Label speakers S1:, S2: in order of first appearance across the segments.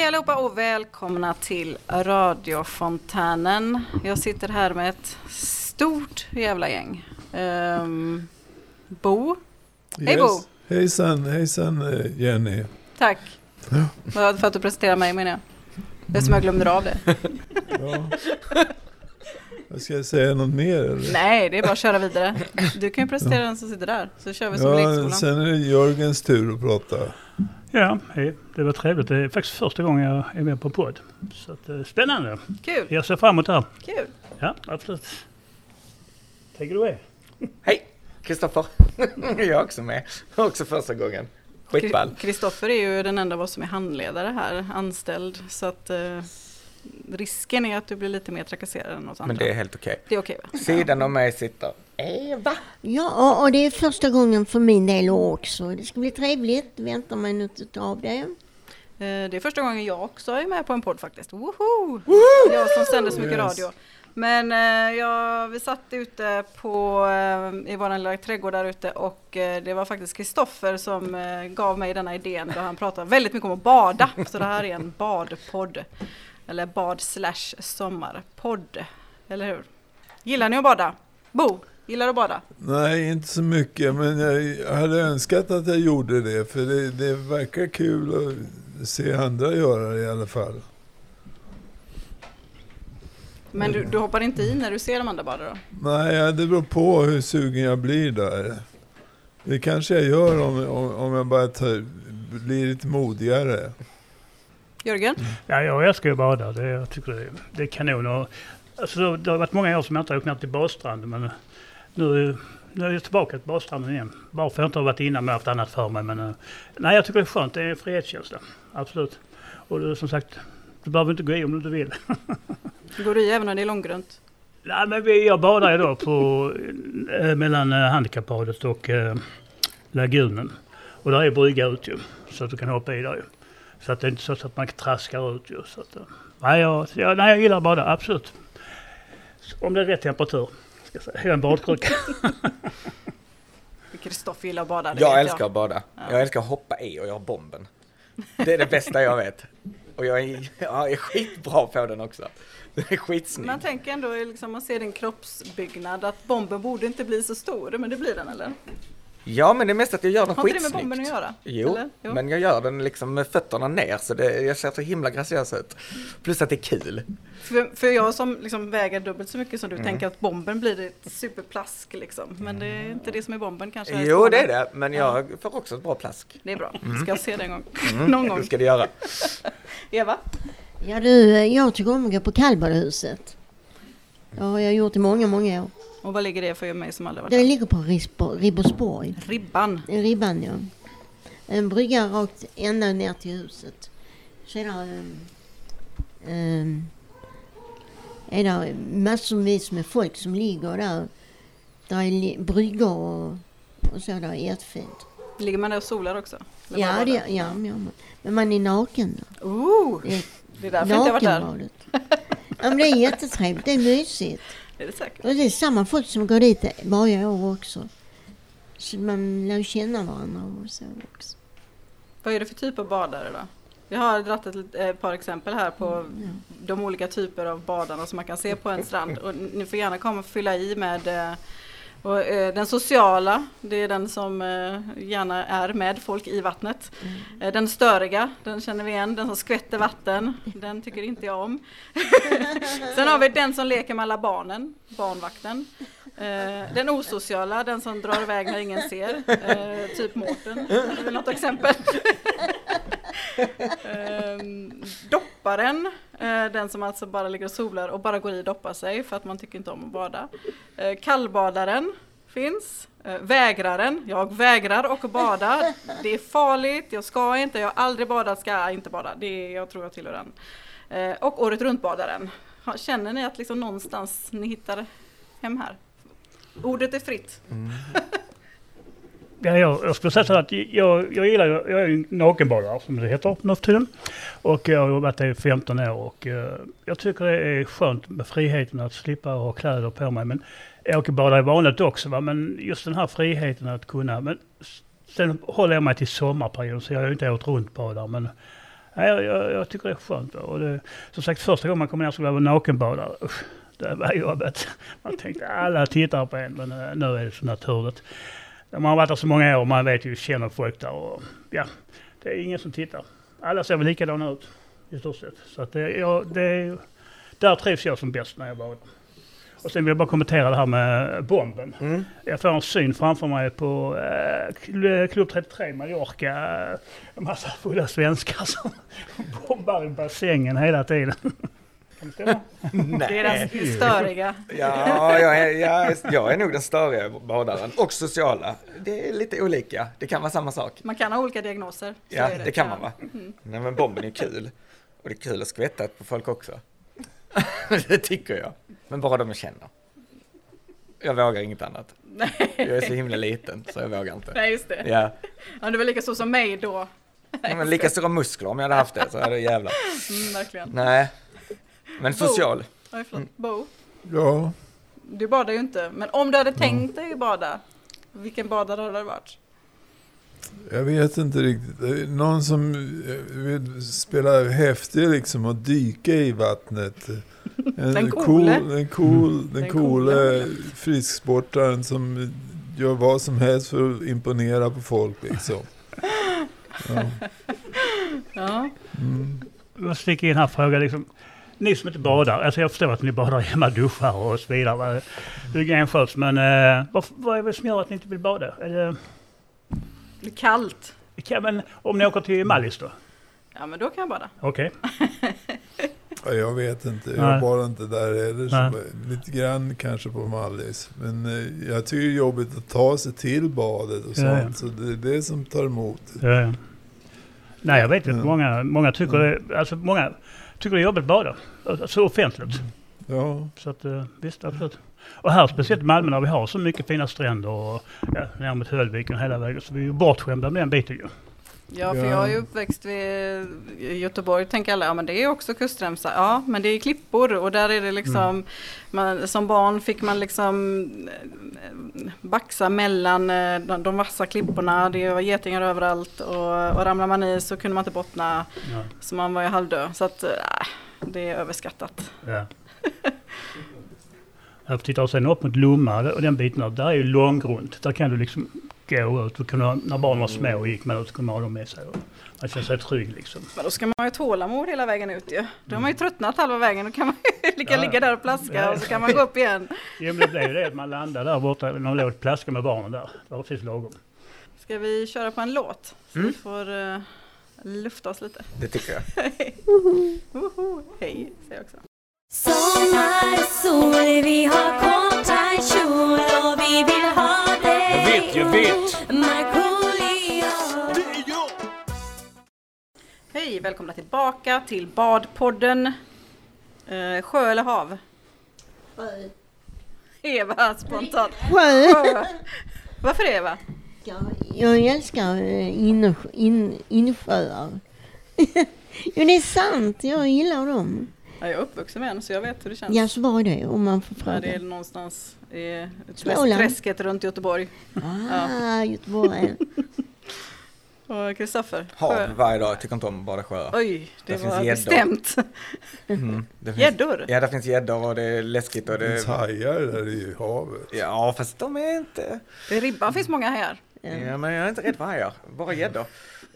S1: Hej allihopa och välkomna till radiofontänen. Jag sitter här med ett stort jävla gäng. Um, Bo. Hej Bo.
S2: Hejsan, hejsan eh, Jenny.
S1: Tack. Ja. För att du presenterar mig menar jag. Det är som jag glömde av det. ja.
S2: Ska jag säga något mer? Eller?
S1: Nej, det är bara att köra vidare. Du kan ju presentera ja. den som sitter där, så kör vi som
S2: ja, lekskolan. Sen är det Jörgens tur att prata.
S3: Ja, hej. Det var trevligt. Det är faktiskt första gången jag är med på podd. Så att, eh, spännande.
S1: Kul.
S3: Jag ser fram emot det här.
S1: Kul.
S3: Ja, absolut. Take it away.
S4: Hej! Kristoffer. jag är också med. Också första gången. Skitball.
S1: Kristoffer är ju den enda av oss som är handledare här, anställd. Så att eh, risken är att du blir lite mer trakasserad än oss andra.
S4: Men det är helt okej. Okay.
S1: Det är okej okay,
S4: Sidan av mig sitter Eva.
S5: Ja, och, det är första gången för min del också. Det ska bli trevligt. Väntar mig något av det.
S1: Eh, det är första gången jag också är med på en podd faktiskt. Woho! Jag som sänder så mycket yes. radio. Men eh, ja, vi satt ute på, eh, i vår lilla trädgård där ute och det var faktiskt Kristoffer som gav mig denna idén då han pratade väldigt mycket om att bada. Så det här är en badpodd. Eller bad slash sommarpodd. Eller hur? Gillar ni att bada? Bo, gillar du att bada?
S2: Nej, inte så mycket. Men jag hade önskat att jag gjorde det. För det, det verkar kul att se andra göra det i alla fall.
S1: Men du, du hoppar inte i när du ser de andra bada då?
S2: Nej, det beror på hur sugen jag blir där. Det kanske jag gör om, om, om jag bara tar, blir lite modigare.
S1: Jörgen?
S3: Ja, jag älskar ju att bada. Det, jag tycker det, det är kanon. Och, alltså, det har varit många år som jag inte har åkt ner till badstranden. Men nu, nu är jag tillbaka till badstranden igen. Bara för att jag inte har varit innan med haft annat för mig. Men, eh, nej, jag tycker det är skönt. Det är en frihetskänsla. Absolut. Och du, som sagt, du behöver inte gå i om du inte vill.
S1: Går du i även när det är långgrunt?
S3: Nej, men jag badar då på, äh, mellan äh, handikappbadet och äh, lagunen. Och där är brygga ut ju. Så att du kan hoppa i där ju. Så att det är inte så att man traskar ut ju. Så att, nej, jag, nej, jag gillar att bada, absolut. Om det är rätt temperatur. Ska jag säga. en badkruka.
S1: Kristoffer gillar att bada.
S4: Jag älskar jag. att bada. Ja. Jag älskar att hoppa i och göra bomben. Det är det bästa jag vet. Och jag är, jag är skitbra på den också. Det är skitsnygg.
S1: Man tänker ändå, liksom, man ser din kroppsbyggnad, att bomben borde inte bli så stor, men det blir den eller?
S4: Ja, men det är mest att jag gör den
S1: Har
S4: skitsnyggt.
S1: Har inte det med bomben att göra?
S4: Jo, jo, men jag gör den liksom med fötterna ner så det, jag ser så himla graciös ut. Plus att det är kul.
S1: För, för jag som liksom väger dubbelt så mycket som du mm. tänker att bomben blir ett superplask liksom. Men det är inte det som är bomben kanske?
S4: Jo, det är det. Men jag får också ett bra plask.
S1: Det är bra. Mm. Ska jag se det en gång? Mm. Någon gång.
S4: Det ska du göra.
S1: Eva?
S5: Ja du, jag tycker om att gå på kallbadehuset. Det har jag gjort i många, många år.
S1: Och vad ligger det för mig som aldrig varit
S5: Det ligger på Ribersborg.
S1: Ribban?
S5: Ribban, ja. En brygga rakt ända ner till huset. Så är det, um, är det massor med folk som ligger där. Där är bryggor och, och så. Där är jättefint.
S1: Ligger man där och solar också?
S5: Ja, det, ja, ja, men man är naken
S1: då. Oh, det, är, det är därför jag inte har varit där.
S5: ja, men det är jättetrevligt. Det är mysigt.
S1: Det är det säkert.
S5: Och det är samma folk som går dit varje år också. Så man lär känna varandra och så också.
S1: Vad är det för typ av badare då? Jag har dragit ett, ett par exempel här på mm, ja. de olika typer av badarna som man kan se på en strand. Och ni får gärna komma och fylla i med eh, och, eh, den sociala, det är den som eh, gärna är med folk i vattnet. Mm. Eh, den störiga, den känner vi igen. Den som skvätter vatten, den tycker inte jag om. Sen har vi den som leker med alla barnen, barnvakten. Eh, den osociala, den som drar iväg när ingen ser. Eh, typ Mårten, något exempel. Ehm, dopparen, den som alltså bara ligger och solar och bara går i och doppar sig för att man tycker inte om att bada. Eh, kallbadaren finns. Eh, vägraren, jag vägrar att bada. Det är farligt, jag ska inte, jag har aldrig badat, ska inte bada. Det är, jag tror jag tillhör den. Och året runt-badaren. Känner ni att liksom någonstans ni hittar hem här? Ordet är fritt. Mm.
S3: Ja, jag, jag skulle säga så att jag, jag gillar, jag är nakenbadare som det heter nu för tiden. Och jag har jobbat det i 15 år och eh, jag tycker det är skönt med friheten att slippa ha kläder på mig. Men jag åker bada i vanligt också va? men just den här friheten att kunna. Men sen håller jag mig till sommarperioden så jag är inte åt runt badare men nej, jag, jag, jag tycker det är skönt. Och det, som sagt, första gången man kom ner så var jag nakenbadare. Usch, det var jobbigt. Man tänkte alla tittar på en, men eh, nu är det så naturligt. Man har varit där så många år, man vet ju, känner folk där och ja, det är ingen som tittar. Alla ser väl likadana ut i stort sett. Så att det, ja, det är, där trivs jag som bäst när jag badar. Och sen vill jag bara kommentera det här med bomben.
S4: Mm.
S3: Jag får en syn framför mig på eh, Kl- Klubb 33 Mallorca. eh, En massa fulla svenskar som bombar i bassängen hela tiden. Kan det stämma?
S1: Det är den störiga.
S4: Ja, jag är, jag, är, jag är nog den större badaren. Och sociala. Det är lite olika. Det kan vara samma sak.
S1: Man kan ha olika diagnoser. så
S4: Ja,
S1: är
S4: det kan man va? Nej men bomben är kul. Och det är kul att skvätta på folk också. det tycker jag. Men bara de jag känner. Jag vågar inget annat.
S1: Nej.
S4: Jag är så himla liten så jag vågar inte.
S1: Nej, just det.
S4: Ja,
S1: Ja, det var lika så som mig då.
S4: men lika stora muskler om jag hade haft det så hade det jävlar.
S1: Mm, verkligen.
S4: Nej. Men social.
S1: Förlåt. Bo,
S2: Ja,
S1: du badar ju inte. Men om du hade tänkt dig bada, vilken badare hade det varit?
S2: jag vet inte riktigt. Någon som eh, vill spela häftig liksom och dyka i vattnet. En
S1: Den
S2: cool,
S1: coole.
S2: den cool, den
S1: Den
S2: coole frisksportaren som gör vad som helst för att imponera på folk liksom. Ja.
S1: Ja,
S2: Mm.
S3: Jag sticker in här och frågar liksom. Ni som inte badar, alltså jag förstår att ni badar hemma, duschar och så vidare. vad- Hygien sköts, men eh, vad, vad är det som gör att ni inte vill bada? Är det,
S1: det är kallt.
S3: kan, men, om ni åker till Mallis då?
S1: Ja, men då kan jag bada.
S3: Okej.
S2: Ja, jag vet inte,
S3: Nej.
S2: jag bara inte där heller. Så lite grann kanske på Mallis. Men eh, jag tycker det är jobbigt att ta sig till badet och
S3: Ja, ja.
S2: sånt. Så det är det som tar emot.
S3: Ja, ja. Nej, jag vet inte. Många, många tycker det, alltså många tycker det är jobbigt att bada. Alltså offentligt.
S2: Ja,
S3: Så att eh, visst, absolut. Och här speciellt i Malmö när vi har så mycket fina stränder och ja, ner mot Höllviken hela vägen. Så vi är ju bortskämda med den biten ju.
S1: Ja, för
S2: Ja.
S1: jag är ju uppväxt vid Göteborg, tänker alla, ja men det är också kustremsa. Ja, men det är klippor och där är det liksom, man, som barn fick man liksom baxa mellan eh, de, de vassa klipporna, det var getingar överallt och, och ramlar man i så kunde man inte bottna,
S3: Ja,
S1: så man var ju halvdöd. Så att, äh, det är överskattat.
S3: ja. Jag tittar sen upp mot Lomma och den biten där, där är ju långgrunt. Där kan du liksom gå ut. Kunde, när barnen var små och gick man ut så kunde ha dem med sig. Man känner sig trygg liksom.
S1: Men då ska man ha tålamod hela vägen ut ju. Då har man ju tröttnat halva vägen, då kan man ju lika
S3: Ja.
S1: ligga där och plaska
S3: Ja.
S1: och så kan man gå upp igen.
S3: Jo men det blev ju det att man landade där borta när man låg och plaskade med barnen där. Det var precis lagom.
S1: Ska vi köra på en låt? Så
S4: Mm.
S1: vi får uh, lufta oss lite.
S4: Det tycker jag.
S1: Woho! Hej, säger jag också.
S6: Sommarsol, vi har korta kjol och vi vill ha dig.
S7: Jag vet, jag vet.
S1: Hej, välkomna tillbaka till Badpodden. Eh, sjö eller hav? Eva spontant.
S5: Sjö!
S1: Sjö. Varför Eva?
S5: Ja, jag älskar eh, inne, in, insjöar. jo, det är sant. Jag gillar dem.
S1: Ja, jag är uppvuxen med en så jag vet hur det känns.
S5: Ja, så var det om man får
S1: Ja, det är
S5: fråga.
S1: någonstans i träsket runt Göteborg.
S5: Ah, Göteborg.
S1: Och Kristoffer?
S4: Hav varje dag, jag tycker inte om bada sjöar.
S1: Oj, det
S4: Där finns
S1: var
S4: gäddor.
S1: bestämt.
S4: Mm. Det finns-
S1: Gäddor?
S4: Ja, det finns gäddor och det är läskigt och
S2: det
S4: det...
S2: finns hajar där i havet.
S4: Ja, fast de är inte...
S1: I ribban finns många här.
S4: Ja, men jag är inte rädd för hajar, bara gäddor.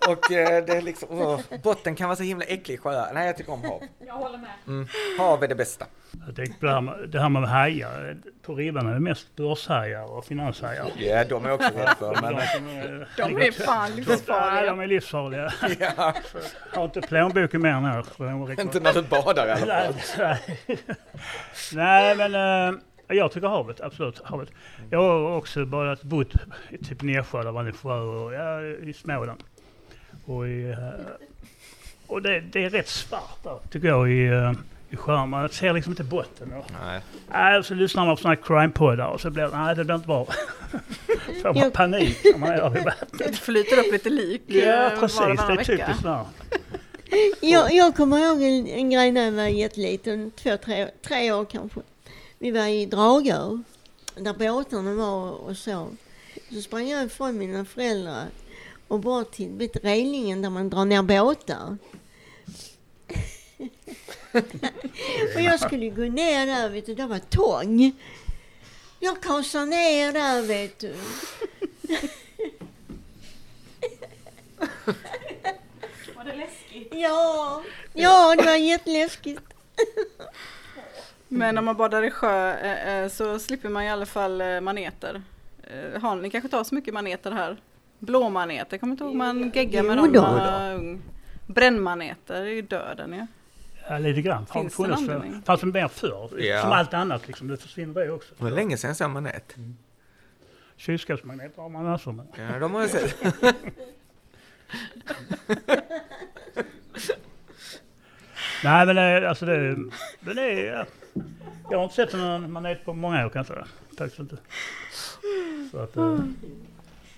S4: Och eh, det är liksom, åh, botten kan vara så himla äcklig i sjöar. Nej, jag tycker om hav.
S1: Jag håller med.
S4: Mm. Hav är det bästa.
S3: Jag tänkte på det här med, det här med hajar. På ribban är det mest börshajar och finanshajar.
S4: Ja, de är också rädd för, men...
S3: De,
S1: De är fan
S3: Ja,
S1: livsfarliga.
S3: de är livsfarliga.
S4: Ja,
S3: Har inte plånboken med ner.
S4: inte när du badar i alla fall.
S3: Nej, men eh, jag tycker havet, absolut havet. Jag har också badat, bott typ Nässjö, där var en sjö och ja, i Småland. Och, i, eh, och det, det är rätt svart där tycker jag i, eh, i sjön. Man ser liksom inte botten. Och,
S4: Nej.
S3: nej, och så lyssnar man på sådana här crime-poddar och så blir det, nej det blir inte bra. Får man
S5: Jag-
S3: panik när man är i vattnet.
S1: Det flyter upp lite lik
S3: Ja
S1: eh,
S3: precis,
S1: var och
S3: det är typiskt där.
S5: Jag, jag kommer ihåg en, en grej när jag var jätteliten, två, tre, tre år kanske. Vi var i Dragör, där båtarna var och så. Så sprang jag ifrån mina föräldrar och bort till vet, relingen där man drar ner båtar. Och jag skulle gå ner där, vet du, det var tång. Jag kasade ner där, vet du.
S1: Var det läskigt?
S5: Ja, ja det var jätteläskigt.
S1: Men om man badar i sjö eh, eh, så slipper man i alla fall eh, maneter. Har ni kanske tar så mycket maneter här? Blåmaneter, kommer inte ihåg man geggar med
S5: Jo
S1: dem
S5: då.
S1: när ung. Brännmaneter är ju döden ju.
S3: Ja, lite grann. Har
S1: Finns det
S3: funnits för, fanns det mer förr.
S4: Ja.
S3: Som allt annat liksom. Det försvinner det också.
S4: Det var länge sedan jag såg manet.
S3: Kylskåpsmagneter har man massor med.
S4: Ja, de har jag sett.
S3: Nej men det, alltså det, men det är... ja. Jag har inte sett någon manet på många år kan jag säga. Faktiskt inte. Så att... eh,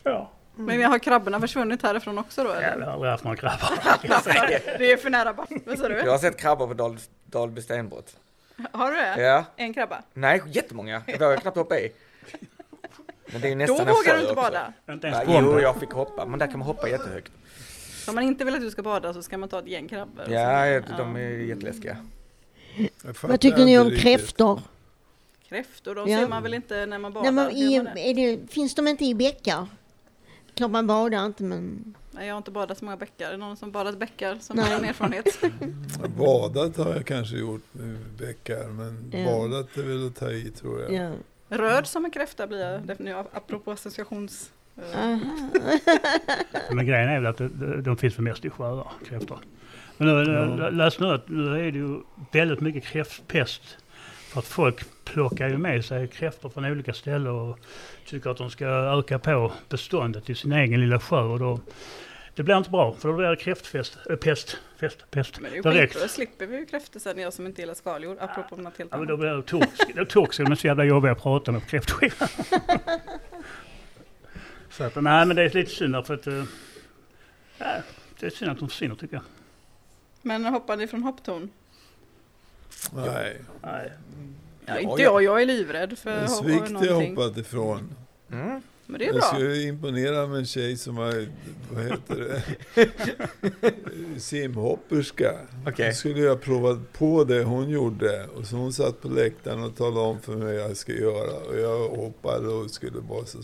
S3: Ja.
S1: Men har krabborna försvunnit härifrån också då
S3: Jag
S1: eller?
S3: har aldrig haft några krabbar.
S1: Det är för nära. Vad sa
S4: Jag
S1: du?
S4: har sett krabbor på Dal, Dalby stenbrott.
S1: Har du det?
S4: Ja.
S1: En krabba?
S4: Nej, jättemånga. Jag vågar knappt hoppa i. Men det är ju
S1: Då
S4: nästan en
S1: vågar du inte
S4: också.
S1: bada.
S3: Inte ens
S4: jo,
S3: bomber.
S4: jag fick hoppa, men där kan man hoppa jättehögt.
S1: Om man inte vill att du ska bada så ska man ta ett gäng krabbor.
S4: Ja, de är jätteläskiga.
S2: Jag
S5: Vad tycker ni om kräftor?
S1: Kräftor, de
S5: Ja.
S1: ser man väl inte när man badar?
S5: Nej, men i,
S1: det,
S5: finns de inte i bäckar? Klart man badar inte men...
S1: Nej, jag har inte badat så många bäckar. Är det någon som badat bäckar som
S5: Nej.
S1: har en erfarenhet?
S2: Badat har jag kanske gjort med bäckar, men
S5: Ja.
S2: badat är väl att ta i tror jag.
S5: Ja.
S1: Röd som en kräfta blir jag apropå associations... eh.
S3: Men grejen är väl att de, finns väl mest i sjöar, kräftor. Men nu, nu, läs nu att nu är det ju väldigt mycket kräftpest. För att folk plockar ju med sig kräftor från olika ställen och tycker att de ska öka på beståndet i sin egen lilla sjö. Och då, det blir inte bra, för då blir det kräftfest, äh, pest, fest, pest
S1: Men det är
S3: direkt.
S1: då slipper vi ju kräftor sen, jag som inte gillar skaldjur, apropå något helt
S3: Ja, men då
S1: annat.
S3: blir det torsk. Torsk, de är så jävla jobbiga att prata med på kräftskivan. så att, nej men det är lite synd för att... nej, det är synd att de försvinner tycker jag.
S1: Men hoppar ni från hopptorn?
S2: Nej,
S3: Nej.
S1: Ja, inte
S4: ja.
S1: jag, jag är livrädd för
S2: en
S1: hopp-
S2: svikt har jag hoppat ifrån.
S4: Mm.
S1: Men det är
S2: Jag
S1: bra.
S2: skulle imponera med en tjej som var, vad heter det, simhopperska.
S4: Okej.
S2: Då skulle jag prova på det hon gjorde. Och så hon satt på läktaren och talade om för mig vad jag ska göra. Och jag hoppade och skulle vara så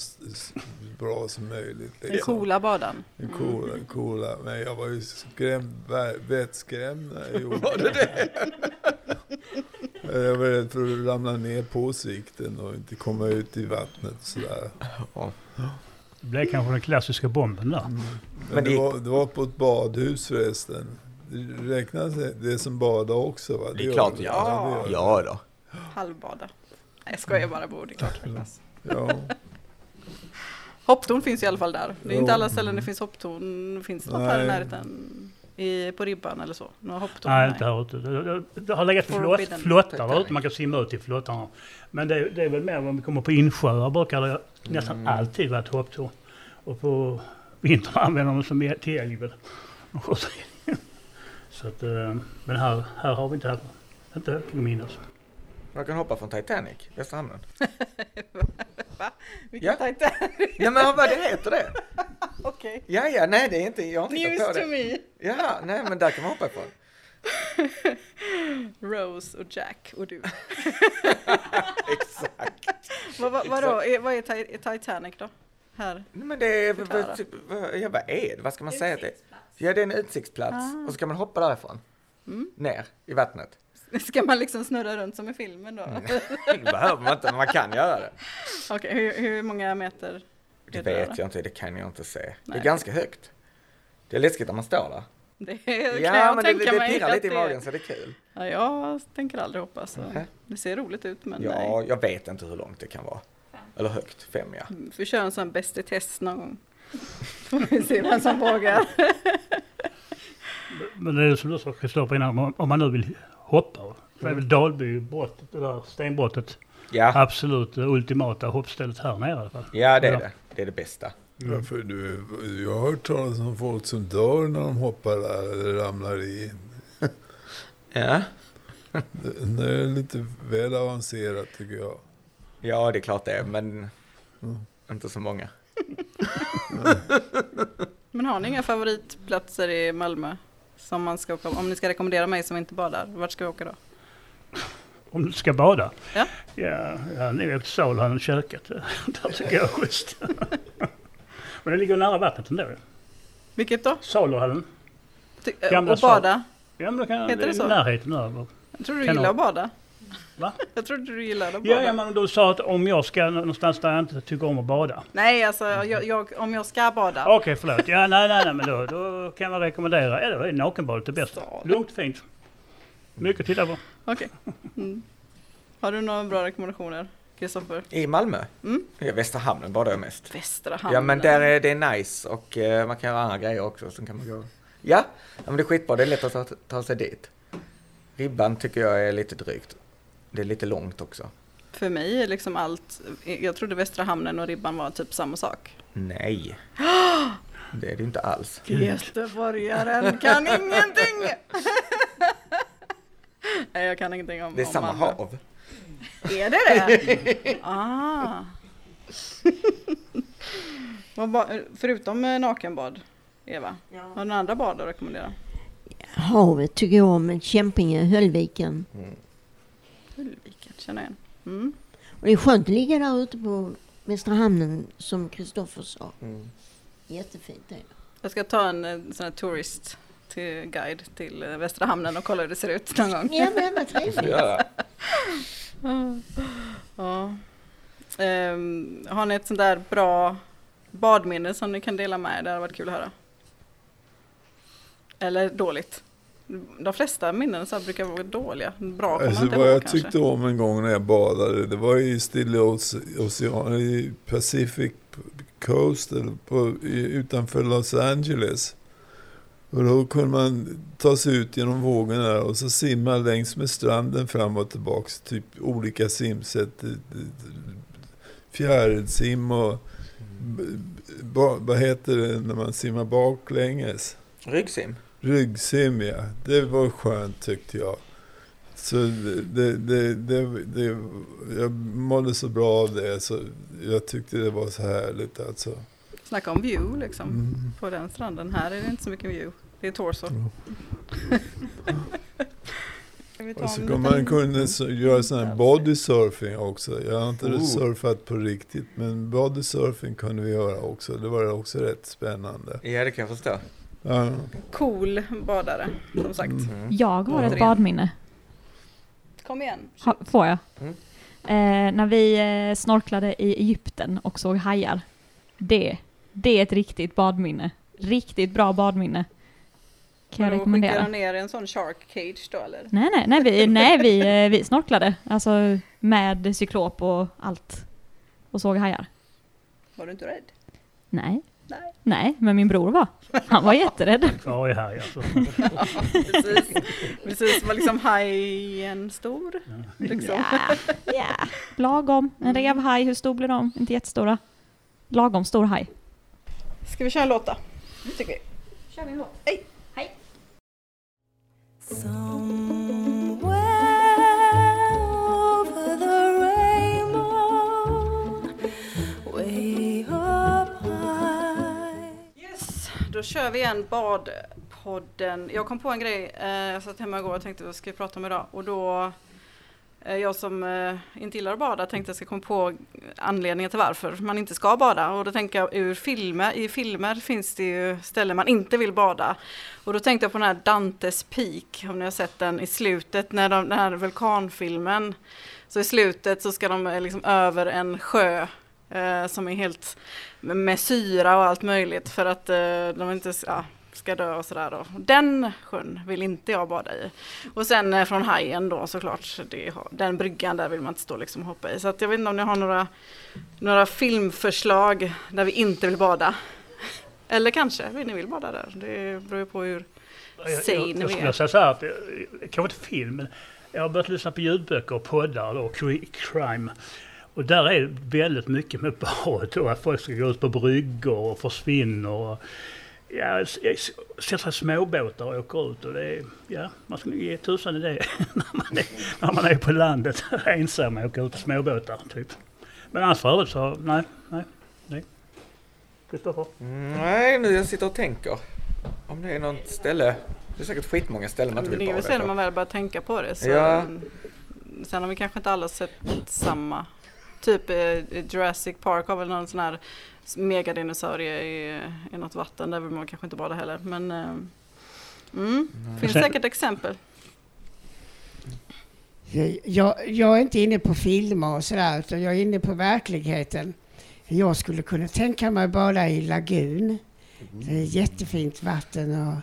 S2: bra som möjligt.
S1: Den
S2: liksom.
S1: coola badan.
S2: Den coola, coola. Men jag var ju skrämd, vettskrämd när jag gjorde
S4: Var det det?
S2: Jag var rädd för att ramla ner på svikten och inte komma ut i vattnet sådär.
S3: Det blev kanske den klassiska bomben där.
S2: Men,
S4: Men
S2: det,
S4: det-
S2: var, det var på ett badhus förresten. Det räknas det det som bada också va?
S4: Det är
S2: gör
S4: klart,
S2: det.
S4: ja.
S2: det det.
S4: Ja då.
S1: Halvbada. Nej, jag skojar bara, det är klart. räknas.
S2: Ja.
S1: Hopptorn finns i alla fall där. Det är
S2: Jo.
S1: inte alla ställen det finns hopptorn. Finns det något här i
S2: Nej.
S1: närheten? I, på ribban eller så? Några hopptorn?
S3: Nej, inte här ute. Det, har legat flott, flottar där ute. Man kan simma ut i flottarna. Men det, det är väl mer om vi kommer på insjöar brukar det nästan
S4: Mm.
S3: alltid vara ett hopptorn. Och på vintern använder de som till älg väl. Så att, eh, men här, här har vi inte haft inte att minnas.
S4: Man kan hoppa från Titanic, Västra hamnen.
S1: Va? Vilken
S4: Ja.
S1: Titanic?
S4: Ja men vad det heter det?
S1: Okej.
S4: Ja, ja, nej det är inte, jag har inte
S1: News
S4: på
S1: to
S4: det.
S1: me.
S4: Ja, nej men där kan man hoppa ifrån.
S1: Rose och Jack och du.
S4: Exakt.
S1: vad, vad, vadå, är, vad är Ti- är Titanic då? Här?
S4: Nej, men det är, vad, typ, vad, ja, vad är det? Vad ska man säga det är? Ja, det är en utsiktsplats
S1: Ah.
S4: och så kan man hoppa därifrån.
S1: Mm.
S4: Ner i vattnet.
S1: Ska man liksom snurra runt som i filmen då?
S4: Mm. Det behöver man inte, men man kan göra det.
S1: Okej, hur, hur många meter?
S4: Det
S1: det
S4: vet jag inte, det kan jag inte se. Det
S1: Nej.
S4: är ganska högt. Det är läskigt när man står där.
S1: Det kan
S4: Ja,
S1: jag
S4: men det,
S1: tänka
S4: det
S1: mig.
S4: pirrar
S1: att
S4: lite i
S1: det-
S4: magen så det är kul.
S1: Ja, jag tänker aldrig hoppa så
S4: Nähä.
S1: det ser roligt ut men nej.
S4: Ja, jag vet inte hur långt det kan vara. Eller högt, fem ja.
S1: Mm, Får köra en sån bäst i test någon gång. Får vi se vem som vågar.
S3: Men det är som du sa Kristoffer innan, om man nu vill hoppa. Så är väl Dalbybrottet, det där stenbrottet,
S4: Ja,
S3: absolut det ultimata hoppstället här nere i alla fall.
S4: ja det är
S3: Ja.
S4: det. Det är det bästa.
S2: Ja, för du, jag har hört talas om folk som dör när de hoppar där eller ramlar i.
S4: Ja.
S2: Det, det är lite väl avancerat tycker jag.
S4: Ja, det är klart det är, men
S2: Mm.
S4: inte så många.
S1: Men har ni inga favoritplatser i Malmö? Som man ska åka, om ni ska rekommendera mig som inte badar, vart ska vi åka då?
S3: Om du ska bada?
S1: Ja.
S3: Ja, ja nu är till Salhallen och köket. Där tycker jag är schysst. Men det ligger nära vattnet ändå.
S1: Vilket då?
S3: Saluhallen.
S1: Ty- och bada?
S3: Ja men då kan
S1: Heter det så?
S3: närheten över.
S1: Jag tror du
S3: Kan
S1: gillar att bada.
S3: Va?
S1: Jag trodde du gillade att bada.
S3: Ja, ja men du sa att om jag ska någonstans där jag inte tycker om att bada.
S1: Nej, alltså jag, jag, om jag ska bada.
S3: Okej, förlåt. Ja, nej, nej, nej, men då, då kan man rekommendera, eller är nakenbadet det bästa. Lugnt, fint. Mycket att titta på.
S1: Okej. Mm. Har du några bra rekommendationer?
S4: I Malmö?
S1: Mm.
S4: Ja, Västra hamnen badar jag mest.
S1: Västra hamnen.
S4: Ja men där är det är nice och eh, man kan göra andra grejer också. Sen kan man gå... Ja, ja men det är skitbra. Det är lätt att ta, ta sig dit. Ribban tycker jag är lite drygt. Det är lite långt också.
S1: För mig är liksom allt, jag trodde Västra hamnen och ribban var typ samma sak.
S4: Nej. Det är det inte alls.
S1: Göteborgaren kan ingenting! Nej, jag kan ingenting om
S4: Det är
S1: om
S4: samma
S1: Malmö.
S4: hav.
S1: Är det det? ah. Förutom eh, nakenbad, Eva, har du några andra bad att rekommendera?
S5: Havet tycker jag om. Kämpinge, Höllviken.
S1: Höllviken, känner jag igen. Mm.
S5: Och det är skönt att ligga där ute på Västra hamnen som Kristoffer sa.
S4: Mm.
S5: Jättefint är det.
S1: Jag ska ta en eh, sån här tourist till guide till eh, Västra hamnen och kolla hur det ser ut någon gång.
S5: Ja men vad trevligt.
S4: Ja.
S1: Ja. Ehm, har ni ett sånt där bra badminne som ni kan dela med er? Det hade varit kul att höra. Eller dåligt? De flesta minnen så brukar vara dåliga. Bra kommer
S2: Alltså
S1: inte
S2: vad
S1: ihåg
S2: jag
S1: kanske.
S2: tyckte om en gång när jag badade, det var i Stilla Oce- Ocean, i Pacific Coast, eller på, utanför Los Angeles. Och då kunde man ta sig ut genom vågorna och så simma längs med stranden fram och tillbaks. Typ olika simsätt. eh, Fjärilsim och ba, vad heter det när man simmar baklänges?
S4: Ryggsim.
S2: Ryggsim ja, det var skönt tyckte jag. Så det, det, det, det, jag mådde så bra av det så jag tyckte det var så härligt alltså.
S1: Snacka om view liksom.
S2: Mm.
S1: På den stranden. Här är det inte så mycket view. Det är torso. Ta
S2: Och så kan man kunna göra sån här bodysurfing också. Jag har inte
S4: Oh.
S2: surfat på riktigt men bodysurfing kunde vi göra också. Det var också rätt spännande.
S4: Ja, det kan jag förstå.
S1: Cool badare, som sagt.
S2: Mm.
S4: Mm.
S7: Jag har ett badminne.
S1: Kom igen.
S7: Ha, får jag?
S4: Mm.
S7: Eh, när vi eh, snorklade i Egypten och såg hajar. Det, det är ett riktigt badminne. Riktigt bra badminne. Kan jag rekommendera.
S1: Skickar de ner i en sån shark cage då eller?
S7: Nej, nej, nej, vi, nej vi, eh, vi snorklade. Alltså med cyklop och allt. Och såg hajar.
S1: Var du inte rädd?
S7: Nej.
S1: Nej.
S7: Nej, men min bror var. Han var jätterädd.
S3: Kvar i här alltså.
S1: Precis. Precis, var liksom hajen stor? Liksom.
S7: Ja, ja. Lagom. En revhaj, hur stor blir de? Inte jättestora. Lagom stor haj.
S1: Ska vi köra en låt då? Tycker vi.
S7: Kör vi en låt.
S1: Hej.
S7: Hej.
S6: Somewhere
S1: då kör vi igen badpodden. Jag kom på en grej, eh, jag satt hemma igår och tänkte vad ska vi prata om idag? Och då, eh, jag som eh, inte gillar att bada tänkte jag ska komma på anledningen till varför man inte ska bada. Och då tänker jag ur filmer, i filmer finns det ju ställen man inte vill bada. Och då tänkte jag på den här Dantes Peak, om ni har sett den i slutet, när de, den här vulkanfilmen. Så i slutet så ska de eh, liksom över en sjö eh, som är helt med syra och allt möjligt för att eh, de inte ja, ska dö och sådär då. Den sjön vill inte jag bada i. Och sen eh, från hajen då såklart, det, den bryggan där vill man inte stå liksom och hoppa i. Så att jag vet inte om ni har några, några filmförslag där vi inte vill bada. Eller kanske ni vill bada där. Det beror ju på hur
S3: Jag, jag,
S1: Sane
S3: jag
S1: vi är.
S3: skulle säga så här, eh, kanske inte film, men jag har börjat lyssna på ljudböcker och poddar och crime. Och där är det väldigt mycket med bad och att folk ska gå ut på bryggor och försvinner. Och, ja, s- s- sätta sig småbåtar och åka ut. Och det är, ja, man ska ge tusan i det när man är, när man är på landet ensam och åka ut i småbåtar typ. Men annars för övrigt så, nej, nej, nej. Kristoffer?
S4: Nej, nu jag sitter och tänker. Om det är något ställe. Det är säkert skitmånga ställen man inte
S1: det
S4: vill
S1: är väl
S4: bada
S1: så när
S4: på.
S1: man väl börjar tänka på det. Så,
S4: Ja.
S1: Sen har vi kanske inte alla sett samma. Typ eh, Jurassic Park har väl någon sån här megadinosaurie i, i något vatten. Där vill man kanske inte bada heller. Men eh, mm, finns
S3: Sen-
S1: säkert exempel.
S8: Jag, jag är inte inne på filmer och sådär, utan jag är inne på verkligheten. Jag skulle kunna tänka mig bada i lagun. Det är jättefint vatten. Och,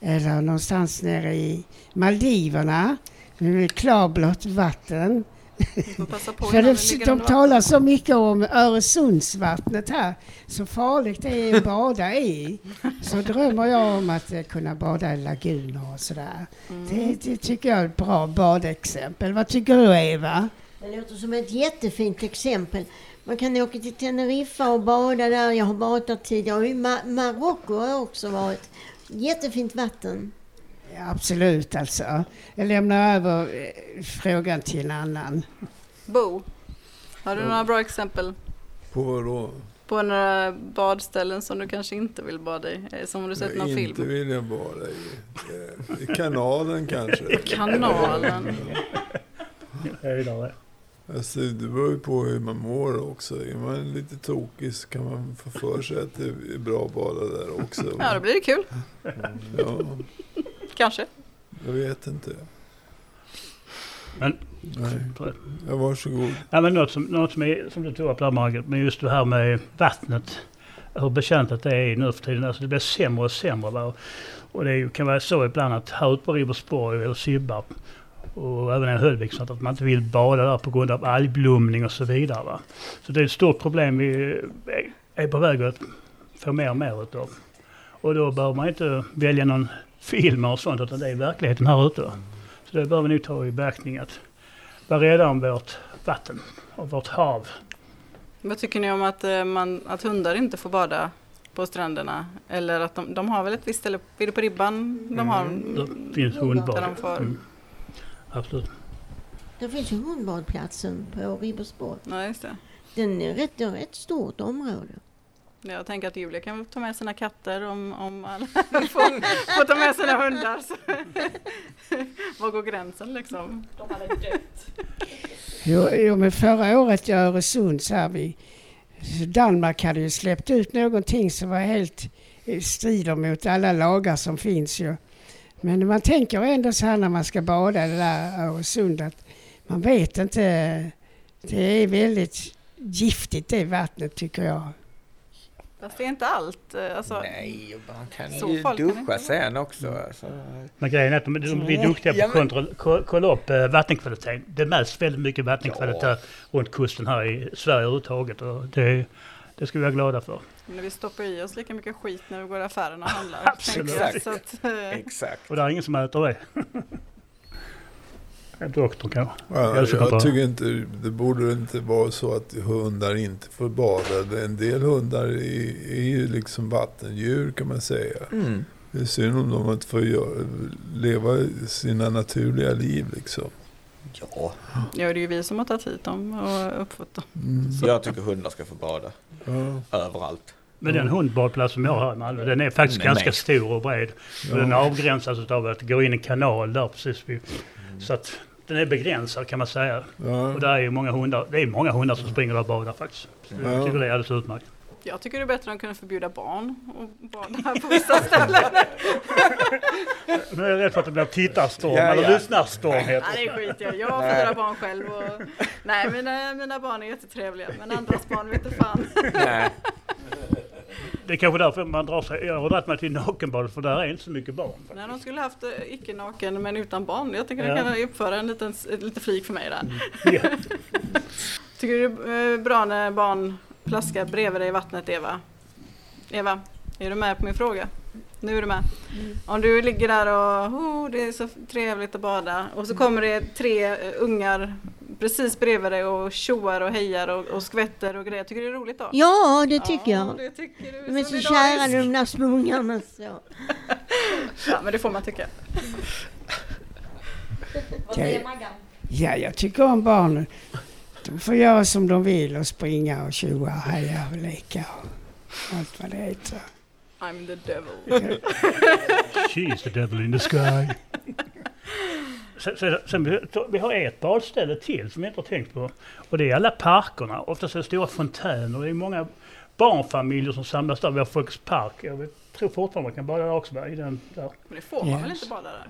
S8: eller någonstans nere i Maldiverna. Med klarblått vatten. För det, de talar så mycket om Öresundsvattnet här. Så farligt det är att bada i. Så drömmer jag om att eh, kunna bada i laguner och sådär.
S1: Mm.
S8: Det, det tycker jag är ett bra badexempel. Vad tycker du Eva?
S5: Det låter som ett jättefint exempel. Man kan åka till Teneriffa och bada där. Jag har badat där tidigare. Och i Ma- Marocko har jag också varit. Jättefint vatten.
S8: Ja, absolut alltså. Jag lämnar över eh, frågan till en annan.
S1: Bo, har du några bra exempel
S2: På vad då?
S1: på några badställen som du kanske inte vill bada i? Eh, Som du sett någon
S2: Nej, Inte
S1: film?
S2: vill jag bada i. Eh, I kanalen kanske.
S1: Kanalen.
S3: Höjdare.
S2: Alltså, det beror ju på hur man mår också. Är man lite tokig så kan man få för sig att det är bra att bada där också.
S1: Ja, då blir det kul.
S2: Ja,
S1: Kanske.
S2: jag vet inte.
S3: Men-
S2: Nej. Ja, varsågod.
S3: Ja, men något som, något som, är, som du tog upp där Margit, men just det här med vattnet. Hur bekänt det är nu för tiden. Alltså det blir sämre och sämre. Va? Och det är, kan vara så ibland att här ute på Ribersborg eller Sibbarp och även i Höllvik så att man inte vill bada där på grund av algblomning och så vidare. Va? Så det är ett stort problem vi är på väg att få mer och mer utav. Och då bör man inte välja någon film och sånt utan det är verkligheten här ute. Så det bör vi nog ta i beaktning att vara rädda om vårt vatten och vårt hav.
S1: Vad tycker ni om att, eh, man, att hundar inte får bada på stränderna? Eller att de, de har väl ett visst ställe, är det på Ribban? De har,
S3: Det finns hundbad.
S1: de får,
S3: Mm. Absolut.
S5: Det finns ju hundbadplatsen på Ribersborg.
S1: ja, just det.
S5: Den är rätt, det är ett stort område.
S1: Jag tänker att Julia kan väl ta med sina katter om, om alla får, får ta med sina hundar. Så. Var går gränsen liksom?
S7: De hade dött.
S8: Jo, jo, men förra året i Öresund så här vi, Danmark hade ju släppt ut någonting som var helt strider mot alla lagar som finns ju. Men man tänker ändå så här när man ska bada i det där Öresund att man vet inte. Det är väldigt giftigt det vattnet tycker jag.
S1: Fast det är inte allt. eh, Alltså,
S4: Nej, man kan
S1: Så
S4: ju
S1: kan
S4: duscha
S1: vara.
S4: sen också. Alltså.
S3: Men grejen är att de, de blir duktiga på
S4: Ja,
S3: att
S4: men-
S3: kontroll- ko- kolla upp eh, vattenkvaliteten. Det mäts väldigt mycket vattenkvalitet runt kusten här i Sverige överhuvudtaget. Och det, det ska vi vara glada för.
S1: men vi stoppar i oss lika mycket skit när vi går i affären och handlar.
S3: Absolut.
S1: Så att, eh,
S4: Exakt.
S3: Och det är ingen som äter det. En doktor kanske.
S2: Ja,
S3: Hälsokontroll.
S2: jag tycker inte, det borde inte vara så att hundar inte får bada. En del hundar är, är ju liksom vattendjur kan man säga.
S4: Mm.
S2: Det är synd om de inte får göra, leva sina naturliga liv liksom.
S4: Ja,
S1: ja, det är ju vi som har tagit hit dem och uppfött dem.
S2: Mm.
S4: jag tycker hundar ska få bada.
S2: Ja.
S4: Överallt.
S3: Men den hundbadplats som jag har i Malmö, den är faktiskt
S4: Den är
S3: ganska
S4: med.
S3: stor och bred. Och den avgränsas av att gå in en kanal där precis vid. Så att den är begränsad kan man säga.
S2: Ja.
S3: Och där är ju många hundar, det är många hundar som springer där och badar faktiskt. Så
S2: Ja.
S3: Jag tycker det är alldeles utmärkt.
S1: Jag tycker det är bättre att kunna förbjuda barn att bada på vissa ställen.
S3: Nu är jag rädd för att det blir tittarstorm
S4: Ja,
S3: eller
S4: ja.
S3: lyssnarstorm
S1: Nej,
S3: heter det.
S1: det skiter jag. Jag har fyra barn själv. Och, nej, mina, mina barn är jättetrevliga. Men andras barn vet inte fan.
S4: Nej.
S3: Det är kanske därför man drar sig. Jag har dragit mig till nakenbadet för där är inte så mycket barn.
S1: Nej, de skulle haft eh, icke-naken men utan barn. Jag tycker
S3: Ja.
S1: det kan uppföra en liten, lite flik för mig där.
S3: Ja.
S1: Tycker du det är eh, bra när barn plaskar bredvid dig i vattnet, Eva? Eva, är du med på min fråga? Nu är du med. Om du ligger där och oh, det är så trevligt att bada och så kommer det tre eh, ungar precis bredvid dig och tjoar och hejar och, och skvätter och grejer. Tycker du det är roligt då?
S5: Ja, det tycker
S1: Ja,
S5: jag.
S1: det tycker du.
S5: De är så kära de där små ungarna.
S1: Ja, men det får man tycka.
S7: Vad säger Maggan?
S8: Ja, jag tycker om barnen. De får göra som de vill och springa och tjoa och heja och leka och allt vad det heter.
S1: I'm the devil.
S3: She is the devil in the sky. Sen, sen, sen, vi- har ett badställe till som jag inte har tänkt på. Och det är alla parkerna. Oftast är det stora fontäner. Det är många barnfamiljer som samlas där. Vi har Folkets park. Jag vet, tror fortfarande man kan bada där också. va, I den, där.
S1: Men det får man väl
S8: Yes.
S1: inte bada där?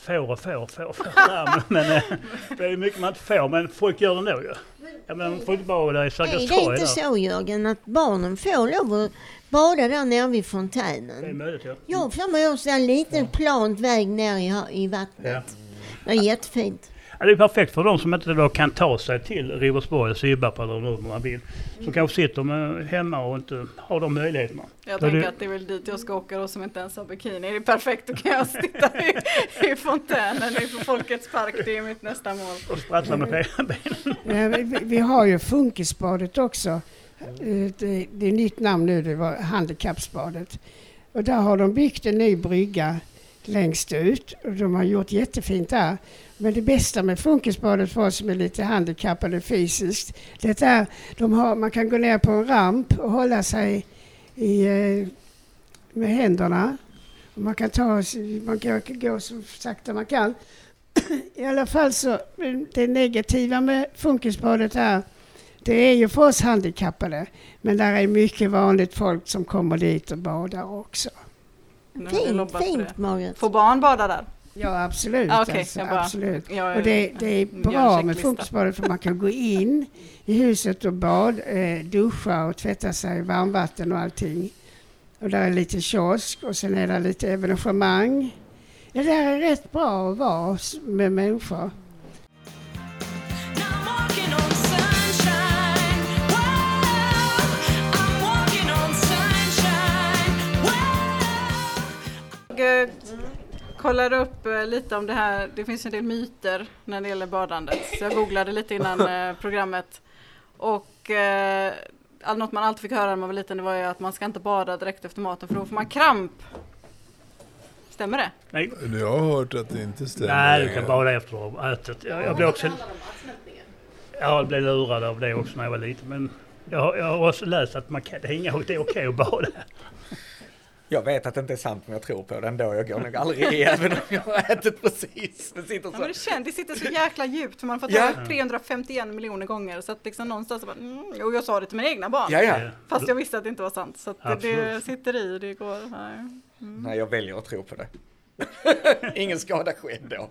S3: Får och får, får, får. Ja, men, men, eh, det är mycket man inte får, men folk gör det ändå ju. Ja, men inte bada där i
S5: Är
S3: Sergels
S5: det
S3: torg.
S5: inte
S3: där.
S5: så Jörgen att barnen får lov att bada där nere vid
S3: Det är
S5: fontänen?
S3: möjligt ja.
S5: Jag har för mig också en liten plant väg ner i, i vattnet.
S3: Ja.
S5: Det är jättefint.
S3: Ja, det är perfekt för de som inte då kan ta sig till Ribersborg, Sybbarp eller hur man vill. Som kanske sitter hemma och inte har de möjligheterna.
S1: Jag
S3: Då
S1: tänker
S3: det-
S1: att det är väl dit jag ska åka då som inte ens har bikini. Det är perfekt, då kan jag sitta i, i fontänen i Folkets park. Det är mitt nästa mål.
S3: Och sprattla med benen.
S8: Ja, vi, vi har ju Funkisbadet också. Det, det är nytt namn nu, det var Handikappsbadet. Och där har de byggt en ny brygga längst ut och de har gjort jättefint där. Men det bästa med Funkisbadet för oss som är lite handikappade fysiskt, det är de har, man kan gå ner på en ramp och hålla sig i, eh, med händerna. Och man kan ta, man kan gå så sakta man kan. I alla fall så, det negativa med Funkisbadet är det är ju för oss handikappade. Men där är mycket vanligt folk som kommer dit och badar också.
S5: Fint, fint
S1: det.
S5: Margret.
S1: Får barn bada där?
S8: Ja, absolut.
S1: Ah, okej,
S8: alltså,
S1: bara-
S8: absolut.
S1: Jag,
S8: Och det, det är
S1: en
S8: bra med. Funkisbadet för man kan gå in i huset och bad, eh, duscha och tvätta sig i varmvatten och allting. Och där är lite kiosk och sen är det lite evenemang. Det där är rätt bra att vara med människor.
S1: Jag eh, kollar upp eh, lite om det här. Det finns en del myter när det gäller badandet. Så jag googlade lite innan eh, programmet. Och eh, all- något man alltid fick höra när man var liten det var ju att man ska inte bada direkt efter maten för då får man kramp. Stämmer det?
S3: Nej,
S2: Jag har hört att det inte stämmer.
S3: nej, du kan bada efter att ha ätit. Jag, jag blev också... Jag blev lurad av det också när jag var liten. Men jag, har- jag har också läst att man kan, det, är inga, det är okej att bada.
S4: Jag vet att det inte är sant men jag tror på det ändå. Jag går nog aldrig i även om jag har ätit precis. Det sitter
S1: Ja,
S4: så.
S1: men det, känns, det sitter så jäkla djupt för man har fått
S4: Ja.
S1: höra det 351 miljoner gånger. Så att liksom någonstans så bara, mm, och jag sa det till mina egna barn.
S4: Ja, ja.
S1: Fast jag visste att det inte var sant. Så att det, det sitter i, det går. Nej.
S4: Nej, jag väljer att tro på det. Ingen skada skedd då.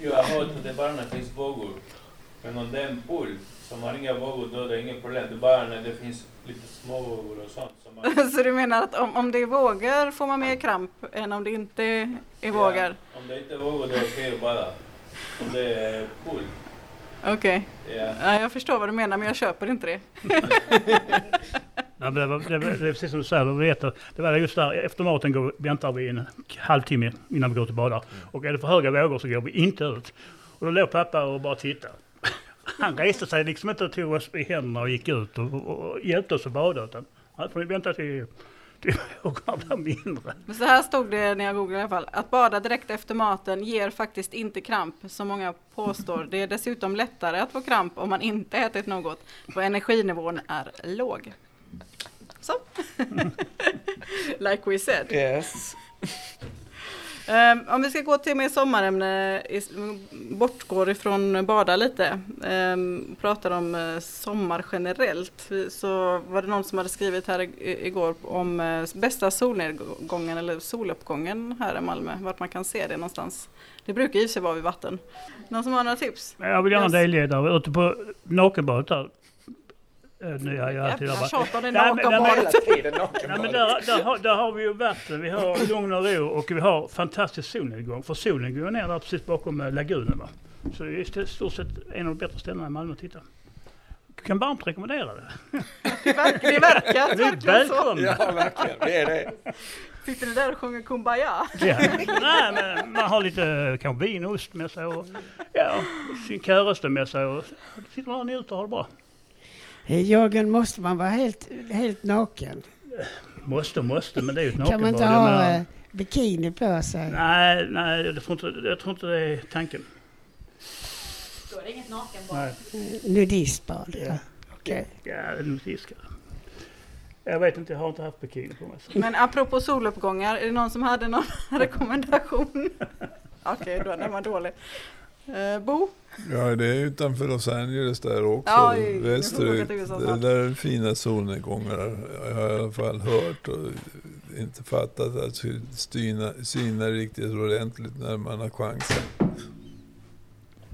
S9: Jag har hört att det bara finns vågor. Men om det är en pool som har inga vågor då är det inget problem. Det är bara när det finns lite små vågor och sånt. Som man,
S1: Så du menar att om, om det är vågor får man mer kramp än om det inte är vågor?
S9: Ja, om det inte är vågor då är det okej att bada. Om det är pool.
S1: Okej,
S9: Ja.
S1: ja, jag förstår vad du menar men jag köper inte det.
S3: Ja, men det, var, det, var, det är precis som du säger, du vet, att det var just där, efter maten går, väntar vi en halvtimme innan vi går och badar. Och är det för höga vågor så går vi inte ut. Och då låg pappa och bara tittade. Han reste sig liksom inte och tog oss i händerna och gick ut och, och, och hjälpte oss att bada. Utan han får vänta till.
S1: Men så här stod det när jag googlade i alla fall. Att bada direkt efter maten ger faktiskt inte kramp som många påstår. Det är dessutom lättare att få kramp om man inte ätit något. För energinivån är låg. Så. like we said.
S4: Yes.
S1: Ehm, om vi ska gå till mer sommarämne, bortgår ifrån bada lite, um, pratar om eh, sommar generellt, så var det någon som hade skrivit här igår om eh, bästa solnedgången eller soluppgången här i Malmö, vart man kan se det någonstans. Det brukar för sig vara vid vatten. Någon som har några tips?
S3: Jag vill gärna delge där, ute på nakenbadet där. Eh, Nya, jag alltid där
S1: Jävla
S3: bara.
S1: tjat om det
S3: Nej, men-.
S4: Hela tiden
S3: där, där, har, där har vi ju vatten, vi har lugn och ro och vi har fantastisk solnedgång. För solen går ner där precis bakom eh, lagunen. Va? Så det är i stort sett en av de bättre ställena i Malmö att titta. Jag kan varmt rekommendera det.
S1: Det verkar, det verkar
S3: Det
S1: verkligen så.
S4: Ja, verkligen. Det är det.
S1: Sitter ni där och sjunger Kumbaya?
S3: Ja. Nej, men man har lite eh, kanske vin och ost med sig och ja, sin käreste med sig och sitter man och njuter och har det bra.
S8: Jörgen, måste man vara helt, helt naken?
S3: Måste, måste, men det är ju ett
S8: Kan man
S3: nakenbad.
S8: inte ha
S3: menar-
S8: eh, bikini på sig?
S3: Nej, nej, jag tror, inte, jag tror inte det är tanken.
S7: Då är det inget nakenbad.
S3: Nej.
S8: Eh, Nudistbad, ja. Okej.
S3: Ja, det är nog fiskar. Jag vet inte, jag har inte haft bikini på mig.
S1: Men apropå soluppgångar, är det någon som hade någon rekommendation? Okej, då den var dålig. Eh, Bo?
S2: Ja, det är utanför Los Angeles där också.
S1: Ja,
S2: Västerut. Det där är fina solnedgångar. Jag har i alla fall hört och inte fattat att syna, syna riktigt ordentligt när man har chansen.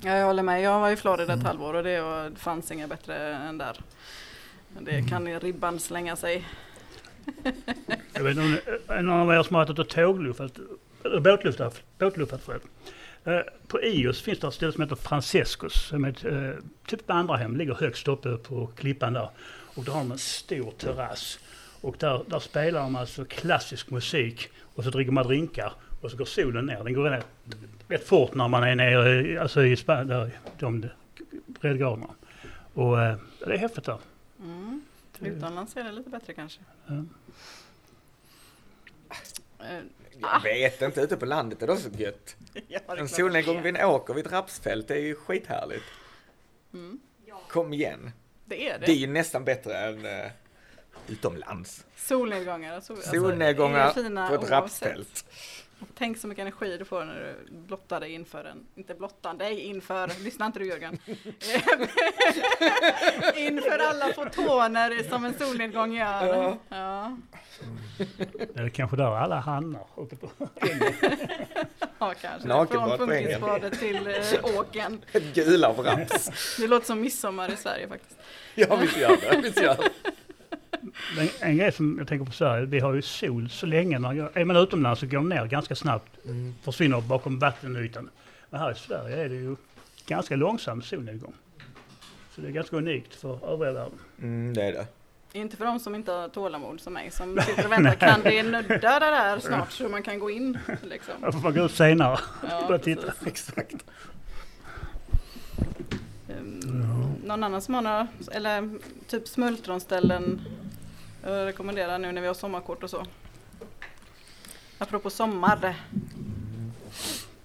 S1: Ja, jag håller med. Jag var i Florida ett halvår och det fanns inga bättre än där. Det kan ribban slänga sig.
S3: Jag vet inte om någon av er som har ätit båtluffat, båtluffat själv. Eh, På Ios finns det ett ställe som heter Francescos, som är ett eh, typ vandrarhem, ligger högst uppe på klippan där. Och där har de en stor terrass. Och där, där spelar de alltså klassisk musik och så dricker man drinkar och så går solen ner. Den går ner rätt fort när man är nere alltså i Spanien, där, de breddgraderna. Och eh, det är häftigt där.
S1: Mm. Utomlands är det lite bättre kanske.
S3: Ja.
S4: Jag vet inte, ute på landet är det också gött.
S1: ja, det är
S4: En solnedgång vid en åker vid ett rapsfält det är ju skithärligt.
S1: Mm.
S4: Kom igen.
S1: Det är
S4: Det är
S1: det.
S4: ju nästan bättre än uh, utomlands.
S1: Solnedgångar. Alltså, alltså,
S4: Solnedgångar
S1: är fina
S4: på ett
S1: oavsett.
S4: rapsfält.
S1: Tänk så mycket energi du får när du blottar dig inför en, inte blottar dig inför, lyssna inte du Jörgen. inför alla fotoner som en solnedgång gör.
S4: Ja.
S1: Ja,
S3: Det är kanske där alla hamnar ute på
S1: ja kanske.
S4: Nakenbad
S1: Från funkisbadet till äh, åken.
S4: Ett gula av raps.
S1: Det låter som midsommar i Sverige faktiskt.
S4: Ja, visst gör det. Visst gör det.
S3: Men en grej som jag tänker på Sverige, vi har ju sol så länge. Man är man utomlands så går de ner ganska snabbt. Försvinner bakom vattenytan. Men här i Sverige är det ju ganska långsam solnedgång. Så det är ganska unikt för övriga världen.
S4: Mm, det är det.
S1: Inte för de som inte har tålamod som mig som sitter och väntar. Kan det nudda det där snart så man kan gå in? Liksom.
S3: Då får man gå ut senare
S1: Ja,
S3: och titta.
S4: Exakt.
S1: Um, Någon annan som har några, eller typ smultronställen jag rekommenderar nu när vi har sommarkort och så. Apropå sommar.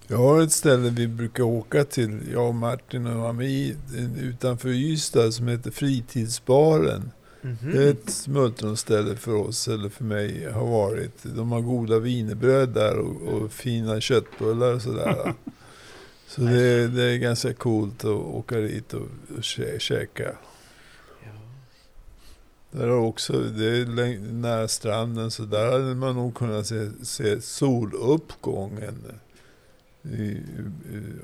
S2: Jag har ett ställe vi brukar åka till, jag och Martin och Ami, utanför Ystad som heter Fritidsbaren. Det är ett smultronställe för oss, eller för mig, har varit. De har goda wienerbröd där och, och fina köttbullar och sådär. Så det, det är ganska coolt att åka dit och, och kä- käka. Där har också, det är nära stranden, så där hade man nog kunnat se, se soluppgången. I, i,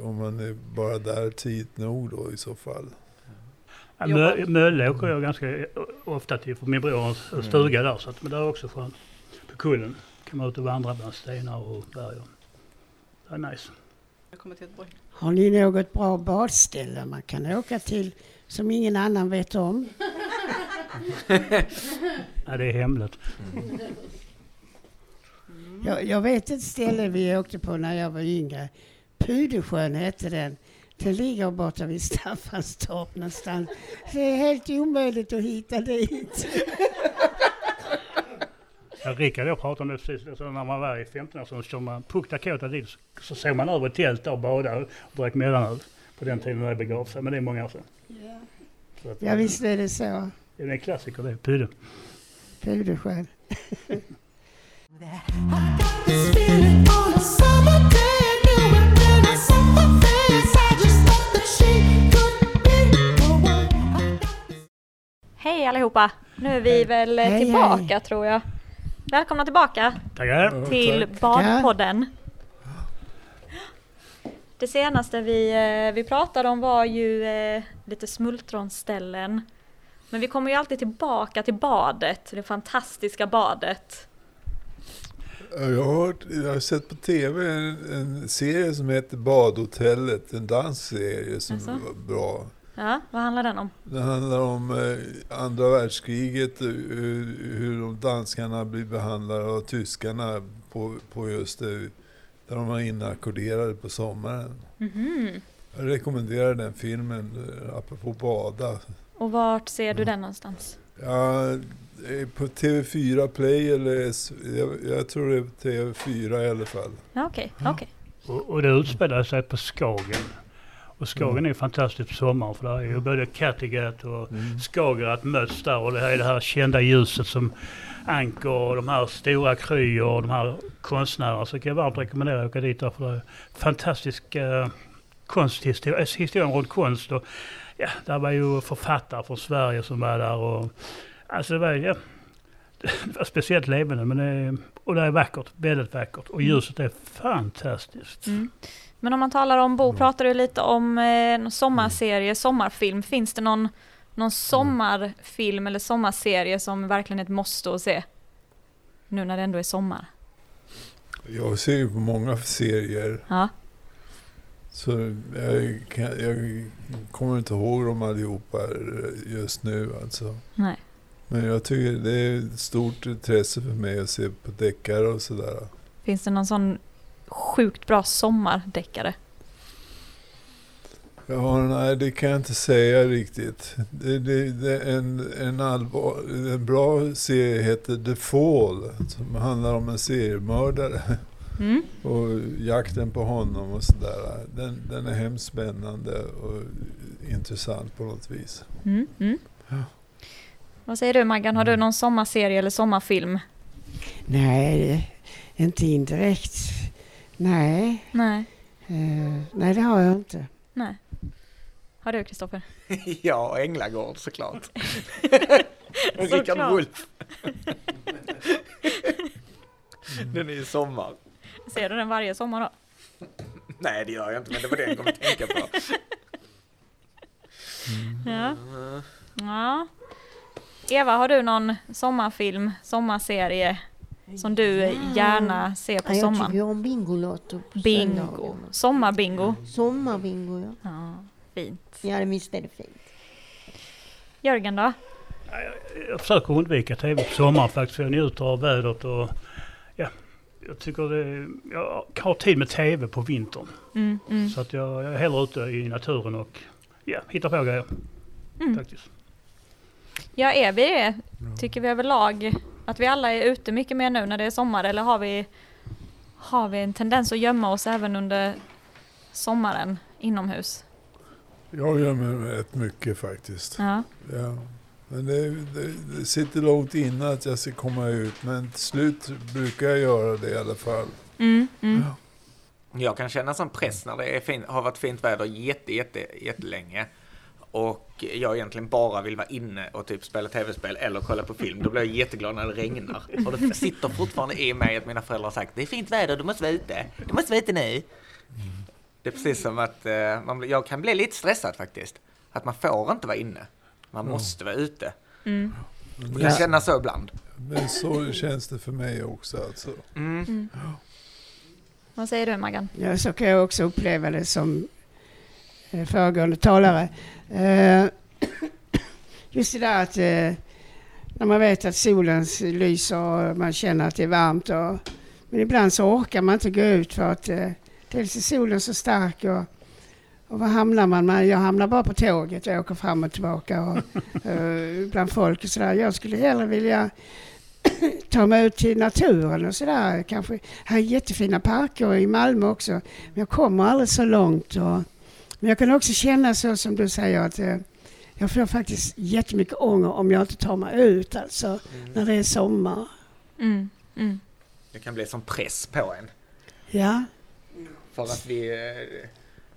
S2: om man är bara där tidigt nog då i så fall.
S3: Ja, Mö, Mölle åker jag ganska ofta till, för min bror har en stuga där. Så att, men det är också skönt. På kullen kan man ut och vandra bland stenar och berg. Det är nice.
S8: Har ni något bra badställe man kan åka till som ingen annan vet om?
S3: Ja, det är hemligt.
S8: Jag, jag vet ett ställe vi åkte på när jag var yngre. Pudesjön hette den. Den ligger borta vid Staffanstorp någonstans. Det är helt omöjligt att hitta dit.
S3: Ja, Rickard och jag pratade om det precis. Alltså, när man var i 15 år så kör man Puck Dakota dit. så- Så såg man över ett tält där och badade och drack mellanöl. På den tiden när det begav sig. Men det är många år sedan. Så att,
S8: Ja visst är det så.
S3: Det är en klassiker det. Pude.
S8: Pudesjön.
S7: Hej allihopa! Nu är vi väl eh,
S8: Hej,
S7: tillbaka
S8: hej.
S7: tror jag. Välkomna tillbaka
S3: Tackar.
S7: till Badpodden. Det senaste vi, eh, vi pratade om var ju eh, lite smultronställen. Men vi kommer ju alltid tillbaka till badet, det fantastiska badet.
S2: Ja, Jag har, hört, jag har sett på tv en, en serie som heter Badhotellet, en dansserie som
S7: Jaså?
S2: var bra.
S7: Ja, vad handlar den om?
S2: Det handlar om eh, andra världskriget, eh, hur, hur de danskarna blir behandlade av tyskarna på, på just det, där de var inackorderade på sommaren.
S7: Mhm.
S2: Jag rekommenderar den filmen, eh, apropå bada.
S7: Och vart ser du den någonstans?
S2: Ja, är på TV4 Play eller jag, jag tror det är TV4 i alla fall.
S7: Ja, okej, okej.
S3: Och, och det utspelar sig på Skagen. Och Skagen är ju fantastiskt på sommaren för där är ju både Kattegatt och Skagerrak möts där och det här är det här kända ljuset som Anker och de här stora Kry och de här konstnärerna. Så kan jag varmt rekommendera att åka dit där för det är fantastisk eh, konsthistoria, eh, historien runt konst. Och, ja, där var ju författare från Sverige som var där och alltså det var, ja, det var speciellt levande men det, och det är vackert, väldigt vackert och ljuset är fantastiskt.
S7: Mm. Men om man talar om Bo, pratar du lite om eh, sommarserie, sommarfilm. Finns det någon, någon sommarfilm eller sommarserie som verkligen är ett måste att se? Nu när det ändå är sommar.
S2: Jag ser ju på många serier.
S7: Ja.
S2: Så jag, kan, jag kommer inte ihåg dem allihopa just nu alltså.
S7: Nej.
S2: Men jag tycker det är ett stort intresse för mig att se på deckare och sådär.
S7: Finns det någon sån sjukt bra sommardeckare?
S2: Ja, nej det kan jag inte säga riktigt. Det, det, det är en, en, allvar, en bra serie heter The Fall som handlar om en seriemördare
S7: Mm.
S2: och jakten på honom och sådär. Den, den är hemskt spännande och intressant på något vis.
S7: Mm. Mm.
S2: Ja.
S7: Vad säger du Maggan, har du någon sommarserie eller sommarfilm?
S8: Nej, inte indirekt. Nej,
S7: Nej.
S8: eh, nej det har jag inte.
S7: Nej. Har du Kristoffer?
S4: ja, Änglagård såklart. Rickard
S7: Såklart.
S4: Wolff. Den är ju sommar.
S7: Ser du den varje sommar då?
S4: Nej, det gör jag inte, men det var det jag kom att tänka på.
S7: Ja. ja. Eva, har du någon sommarfilm, sommarserie som du gärna ser på
S5: Ja, jag
S7: sommaren?
S5: tycker om Bingolotto på
S7: Bingo. Sommarbingo.
S5: Sommarbingo, ja.
S7: Ja, fint.
S5: Ja, det visst är det fint.
S7: Jörgen då?
S3: Jag försöker undvika tv på sommaren faktiskt för jag njuter av vädret och jag tycker det, jag har tid med tv på vintern.
S7: Mm, mm.
S3: Så att jag, jag är hellre ute i naturen och ja, hittar på grejer.
S7: Mm.
S3: Faktiskt.
S7: Ja, är vi det? Tycker vi överlag att vi alla är ute mycket mer nu när det är sommar eller har vi, har vi en tendens att gömma oss även under sommaren inomhus?
S2: Jag gör mig rätt mycket faktiskt.
S7: Ja.
S2: Ja. Men det, det, det sitter långt inne att jag ska komma ut. Men till slut brukar jag göra det i alla fall.
S7: Mm, mm.
S2: Ja.
S4: Jag kan känna sån press när det är fin, har varit fint väder jätte, jätte, jättelänge. Och jag egentligen bara vill vara inne och typ spela tv-spel eller kolla på film. Då blir jag jätteglad när det regnar. Och det sitter fortfarande i mig att mina föräldrar har sagt det är fint väder, du måste vara ute. Du måste vara ute nu. Det är precis som att eh, man, jag kan bli lite stressad faktiskt. Att man får inte vara inne. Man måste vara ute.
S7: Mm.
S2: Det,
S4: kan känna så ibland.
S2: men så känns det för mig också. Alltså.
S4: Mm.
S7: Vad säger du Maggan?
S8: Ja, så kan jag också uppleva det som eh, föregående talare. Eh, Just det där att eh, när man vet att solen lyser och man känner att det är varmt. Och, men ibland så orkar man inte gå ut för att dels är solen så stark och, och var hamnar man? man? Jag hamnar bara på tåget och åker fram och tillbaka och, eh, bland folk och sådär. Jag skulle hellre vilja ta mig ut till naturen och sådär. Kanske, här är jättefina parker i Malmö också. Men jag kommer aldrig så långt. Och, men jag kan också känna så som du säger att eh, jag får faktiskt jättemycket ånger om jag inte tar mig ut alltså när det är sommar.
S7: Mm, mm.
S4: Det kan bli som press på en.
S8: Ja,
S4: För att vi, eh,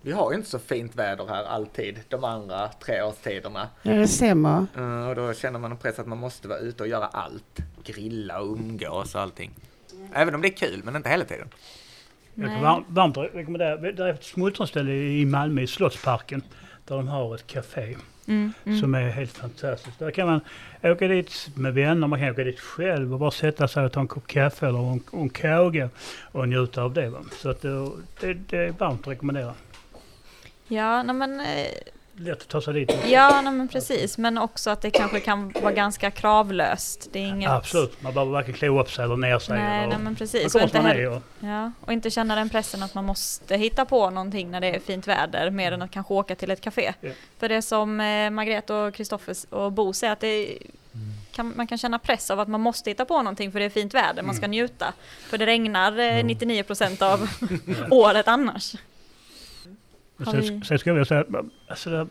S4: vi har ju inte så fint väder här alltid, de andra tre årstiderna.
S8: ja det stämmer.
S4: Eh, Och då känner man en press att man måste vara ute och göra allt. Grilla och umgås och allting. Även om det är kul, men inte hela tiden.
S3: Jag kan varmt, varmt rekommendera, det är ett smultronställe i Malmö i Slottsparken där de har ett café
S7: Mm, mm.
S3: som är helt fantastiskt. Där kan man åka dit med vänner, man kan åka dit själv och bara sätta sig och ta en kopp kaffe eller en, en kåge och njuta av det. Va? Så att det, det, det är varmt att rekommendera.
S7: Ja, nej men, eh,
S3: Lätt att ta sig dit. också.
S7: ja nej men precis. Men också att det kanske kan vara ganska kravlöst. Det är inget...
S3: Absolut, man behöver varken klä upp sig eller ner sig.
S7: Nej,
S3: eller,
S7: nej men precis. Och inte, heller.
S3: Och,
S7: ja, och inte känna den pressen att man måste hitta på någonting när det är fint väder mer än att kanske åka till ett café.
S3: Ja.
S7: För det som eh, Margrethe och Kristoffer och Bo säger att det kan, man kan känna press av att man måste hitta på någonting för det är fint väder, man ska njuta. För det regnar eh, 99% av året annars.
S3: Sen,
S7: vi-
S3: sen ska jag säga alltså, det,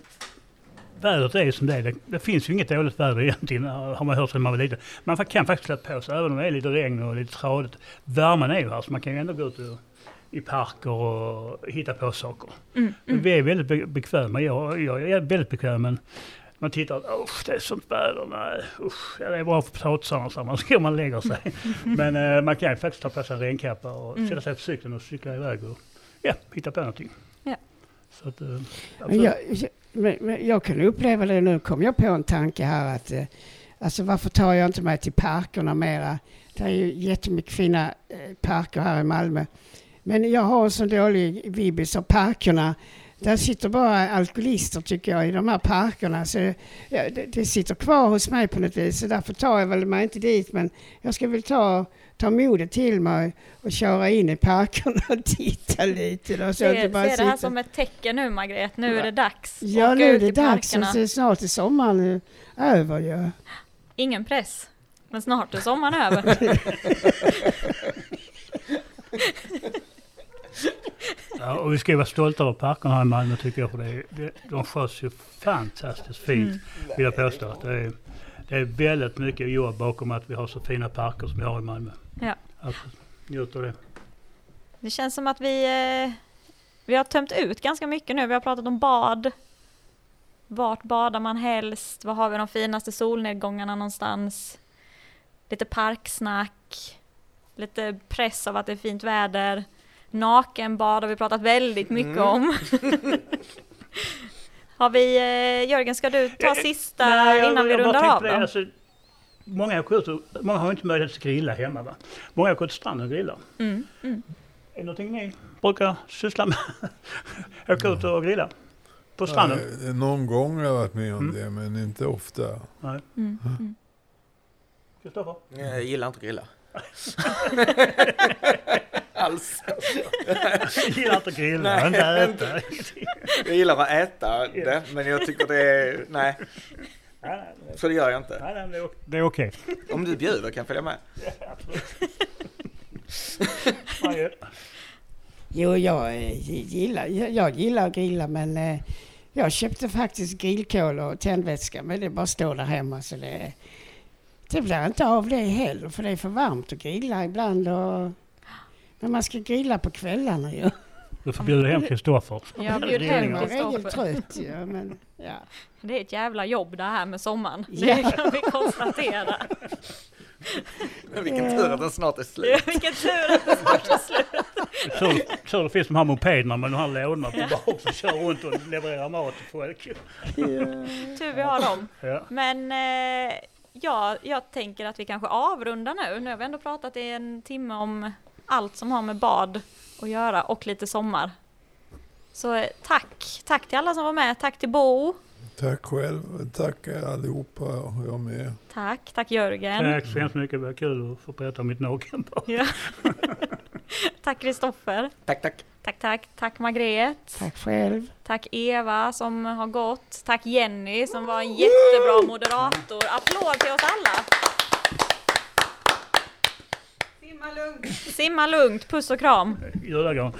S3: vädret är som det är. Det, det finns ju inget dåligt väder egentligen, har man hört sedan man var liten. Man kan faktiskt släppa på sig, även om det är lite regn och lite tradigt. Värmen är ju här, så man kan ju ändå gå ut och, i parker och hitta på saker.
S7: Mm, mm.
S3: vi är väldigt be- bekväma. Jag, jag är väldigt bekväm, men man tittar, usch det är sånt väder, nej usch, ja, det är bra för potatisarna, så man ska man lägger sig. men eh, man kan ju faktiskt ta på sig en renkappa och
S7: Mm.
S3: sätta sig på cykeln och cykla iväg och ja, hitta på någonting. Så att, eh, absolut.
S8: jag, men, men jag kan uppleva det nu, kom jag på en tanke här att eh, alltså varför tar jag inte mig till parkerna mera? Det är ju jättemycket fina eh, parker här i Malmö. Men jag har en så dålig vibbis av parkerna. Där sitter bara alkoholister tycker jag i de här parkerna. Så ja, det, det sitter kvar hos mig på något vis. Så därför tar jag väl mig inte dit. Men jag ska väl ta, ta modet till mig och köra in i parkerna och titta lite. Då, så
S7: Se,
S8: att
S7: se
S8: det bara
S7: det här som ett tecken nu Margret, nu är det dags.
S8: Ja,
S7: Åka
S8: nu är det dags. Och så snart är sommaren över ju.
S7: Ingen press. Men snart är sommaren över.
S3: Ja, och vi ska ju vara stolta över parkerna här i Malmö tycker jag. För det, är- det, de sköts ju fantastiskt fint
S7: Mm.
S3: vill jag påstå. Att det, är, det är väldigt mycket jobb bakom att vi har så fina parker som vi har i Malmö.
S7: Ja.
S3: Att njuta av det.
S7: Det känns som att vi, eh, vi har tömt ut ganska mycket nu. Vi har pratat om bad. Vart badar man helst? Var har vi de finaste solnedgångarna någonstans? Lite parksnack. Lite press av att det är fint väder. Nakenbad har vi pratat väldigt mycket
S4: Mm.
S7: om. har vi, eh, Jörgen ska du ta
S3: Eh,
S7: sista
S3: Nej, jag-
S7: innan vi rundar av då?
S3: Många, åker många har inte möjlighet att grilla hemma. Va? Många åker till stranden och grillar.
S7: Mm, mm.
S3: Är det någonting ni brukar syssla med? åka ut och grilla? På stranden?
S2: Ja, någon gång har jag varit med om
S3: Mm.
S2: det, men inte ofta.
S3: Nej.
S7: Mm, mm.
S3: Kristoffer?
S4: Jag gillar inte att grilla. Alls.
S3: Jag gillar inte att grilla,
S4: Nej.
S3: inte äta.
S4: Jag gillar att äta det, men jag tycker det är... Nej,
S3: Nej, nej,
S4: så det gör jag inte.
S3: nej, nej, det är ok- det är okej.
S4: Om du bjuder kan jag följa med.
S3: Okay.
S8: Jo, jag eh, gillar, jag, gillar att grilla men eh, jag köpte faktiskt grillkol och tändvätska men det bara står där hemma så det, det blir inte av det heller för det är för varmt att grilla ibland och men man ska grilla på kvällarna ju.
S3: Du får bjuda hem Kristoffer.
S7: Jag bjuder hem Kristoffer.
S8: men ja.
S7: Det är ett jävla jobb det här med sommaren.
S8: Ja.
S7: Det kan vi konstatera.
S4: Men vilken tur att den snart är slut.
S7: Vilken tur att det snart är slut.
S3: Tur, tur det finns de här mopederna med de här lådorna på bak som kör runt och levererar mat till folk.
S7: Tur vi har dem.
S3: Ja.
S7: Men eh, ja, jag tänker att vi kanske avrundar nu. Nu har vi ändå pratat i en timme om allt som har med bad att göra och lite sommar. Så eh, tack! Tack till alla som var med. Tack till Bo.
S2: Tack själv. Tack allihopa. Jag med.
S7: Tack, tack Jörgen.
S3: Tack så hemskt mycket, det var kul att få berätta om mitt nakenbad.
S7: Ja. tack Kristoffer.
S4: Tack, tack.
S7: Tack, tack. Tack Margret.
S8: Tack själv.
S7: Tack Eva som har gått. Tack Jenny som var en jättebra moderator. Applåd till oss alla.
S1: Simma lugnt!
S7: Simma lugnt, puss och kram.
S3: Gör Julegran.